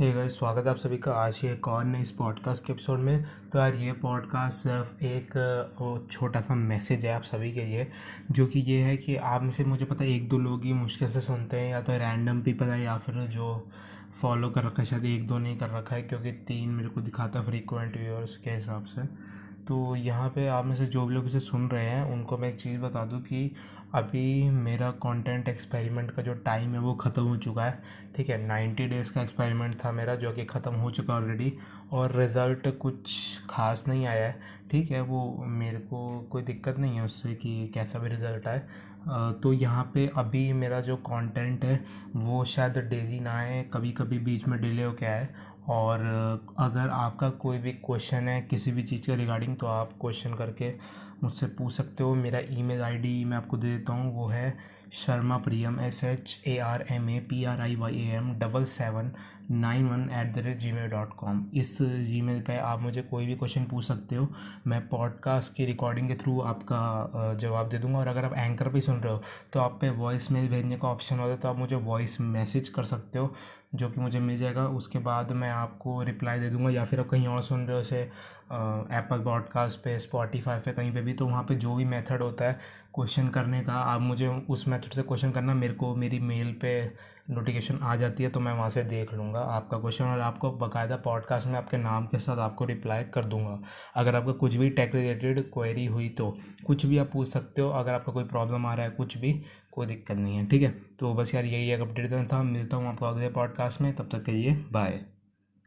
Hey guys स्वागत है आप सभी का आज ये एक और नए इस पॉडकास्ट के एपिसोड में। तो यार ये पॉडकास्ट सिर्फ़ एक छोटा सा मैसेज है आप सभी के लिए, जो कि ये है कि आप में से मुझे पता है एक दो लोग ही मुश्किल से सुनते हैं, या तो रैंडम पीपल है, या फिर जो फॉलो कर रखा है, शायद एक दो नहीं कर रखा है, क्योंकि तीन मेरे को दिखाता है फ्रीक्वेंट व्यूअर्स के हिसाब से। तो यहाँ पे आप में से जो भी लोग इसे सुन रहे हैं, उनको मैं एक चीज़ बता दूँ कि अभी मेरा कंटेंट एक्सपेरिमेंट का जो टाइम है वो ख़त्म हो चुका है, ठीक है? नाइन्टी डेज़ का एक्सपेरिमेंट था मेरा, जो कि ख़त्म हो चुका ऑलरेडी और रिज़ल्ट कुछ ख़ास नहीं आया है, ठीक है? वो मेरे को कोई दिक्कत नहीं है उससे कि कैसा भी रिज़ल्ट आए। तो यहाँ पे अभी मेरा जो कंटेंट है, वो शायद डेली ना आए कभी कभी बीच में डिले हो के आए। और अगर आपका कोई भी क्वेश्चन है किसी भी चीज़ के रिगार्डिंग तो आप क्वेश्चन करके मुझसे पूछ सकते हो। मेरा ईमेल आईडी मैं आपको दे देता हूँ, वो है Sharma Priyam S H A R M A P R I Y A M double seven nine one at the rate gmail dot com इस जी मेल पर आप मुझे कोई भी क्वेश्चन पूछ सकते हो, मैं पॉडकास्ट की रिकॉर्डिंग के थ्रू आपका जवाब दे दूँगा। और अगर आप एंकर भी सुन रहे हो तो आप पे वॉइस मेल भेजने का ऑप्शन होता है तो आप मुझे वॉइस मैसेज कर सकते हो, जो कि मुझे मिल जाएगा। उसके बाद मैं आपको रिप्लाई दे दूँगा, या फिर आप कहीं और सुन रहे हो जैसे एप्पल पॉडकास्ट पे स्पॉटीफाई पे, कहीं पे भी तो वहाँ पे जो भी मेथड होता है क्वेश्चन करने का, आप मुझे उस मेथड से क्वेश्चन करना, मेरे को मेरी मेल पे नोटिफिकेशन आ जाती है तो मैं वहाँ से देख लूँगा आपका क्वेश्चन और आपको बाकायदा पॉडकास्ट में आपके नाम के साथ आपको रिप्लाई कर दूँगा। अगर आपका कुछ भी टेक रिलेटेड क्वेरी हुई तो कुछ भी आप पूछ सकते हो, अगर आपका कोई प्रॉब्लम आ रहा है, कुछ भी, कोई दिक्कत नहीं है, ठीक है? तो बस यार यही एक अपडेट देना था, मिलता हूँ आपको अगले पॉडकास्ट में, तब तक के लिए बाय